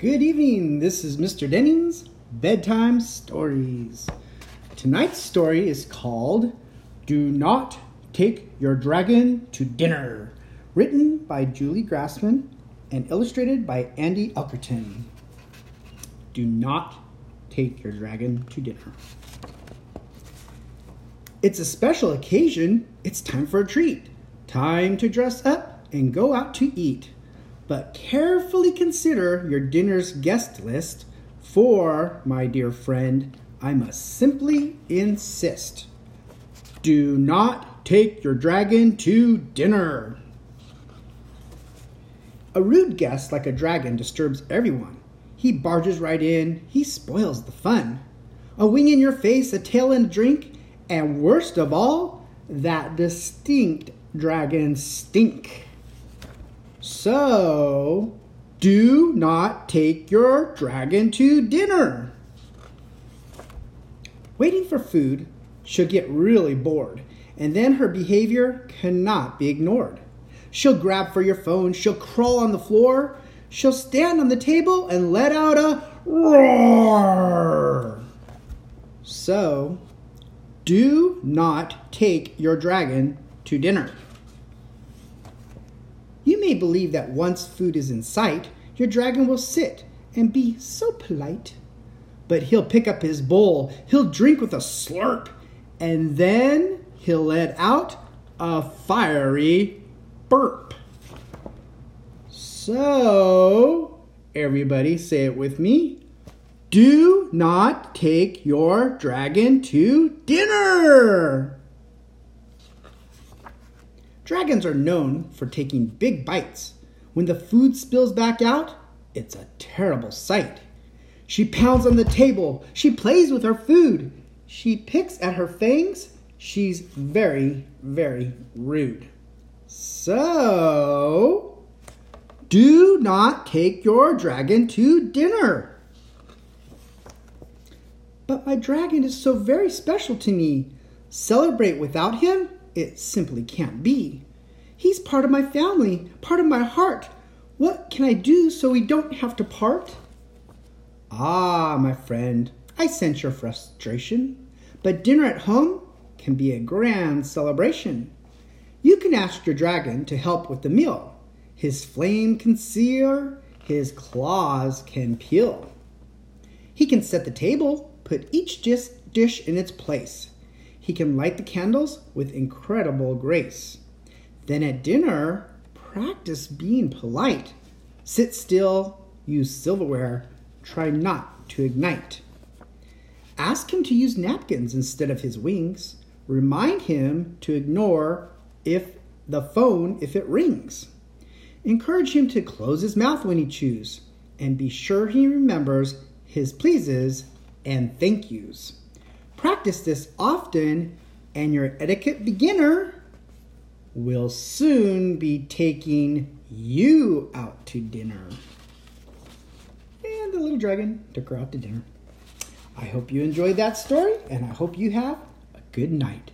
Good evening. This is Mr. Denning's Bedtime Stories. Tonight's story is called Do Not Take Your Dragon to Dinner, written by Julie Gassman and illustrated by Andy Elkerton. Do not take your dragon to dinner. It's a special occasion. It's time for a treat. Time to dress up and go out to eat. But carefully consider your dinner's guest list, for, my dear friend, I must simply insist. Do not take your dragon to dinner. A rude guest like a dragon disturbs everyone. He barges right in, he spoils the fun. A wing in your face, a tail and a drink, and worst of all, that distinct dragon stink. So, do not take your dragon to dinner. Waiting for food, she'll get really bored, and then her behavior cannot be ignored. She'll grab for your phone, she'll crawl on the floor, she'll stand on the table and let out a roar. So, do not take your dragon to dinner. May believe that once food is in sight, your dragon will sit and be so polite. But he'll pick up his bowl, he'll drink with a slurp, and then he'll let out a fiery burp. So, everybody say it with me. Do not take your dragon to dinner. Dragons are known for taking big bites. When the food spills back out, it's a terrible sight. She pounds on the table. She plays with her food. She picks at her fangs. She's very, very rude. So, do not take your dragon to dinner. But my dragon is so very special to me. Celebrate without him? It simply can't be. He's part of my family, part of my heart. What can I do so we don't have to part? Ah, my friend, I sense your frustration, but dinner at home can be a grand celebration. You can ask your dragon to help with the meal. His flame can sear, his claws can peel. He can set the table, put each dish in its place. He can light the candles with incredible grace. Then at dinner, practice being polite. Sit still, use silverware, try not to ignite. Ask him to use napkins instead of his wings. Remind him to ignore if the phone if it rings. Encourage him to close his mouth when he chews and be sure he remembers his pleases and thank yous. Practice this often and your etiquette beginner will soon be taking you out to dinner. And the little dragon took her out to dinner. I hope you enjoyed that story, and I hope you have a good night.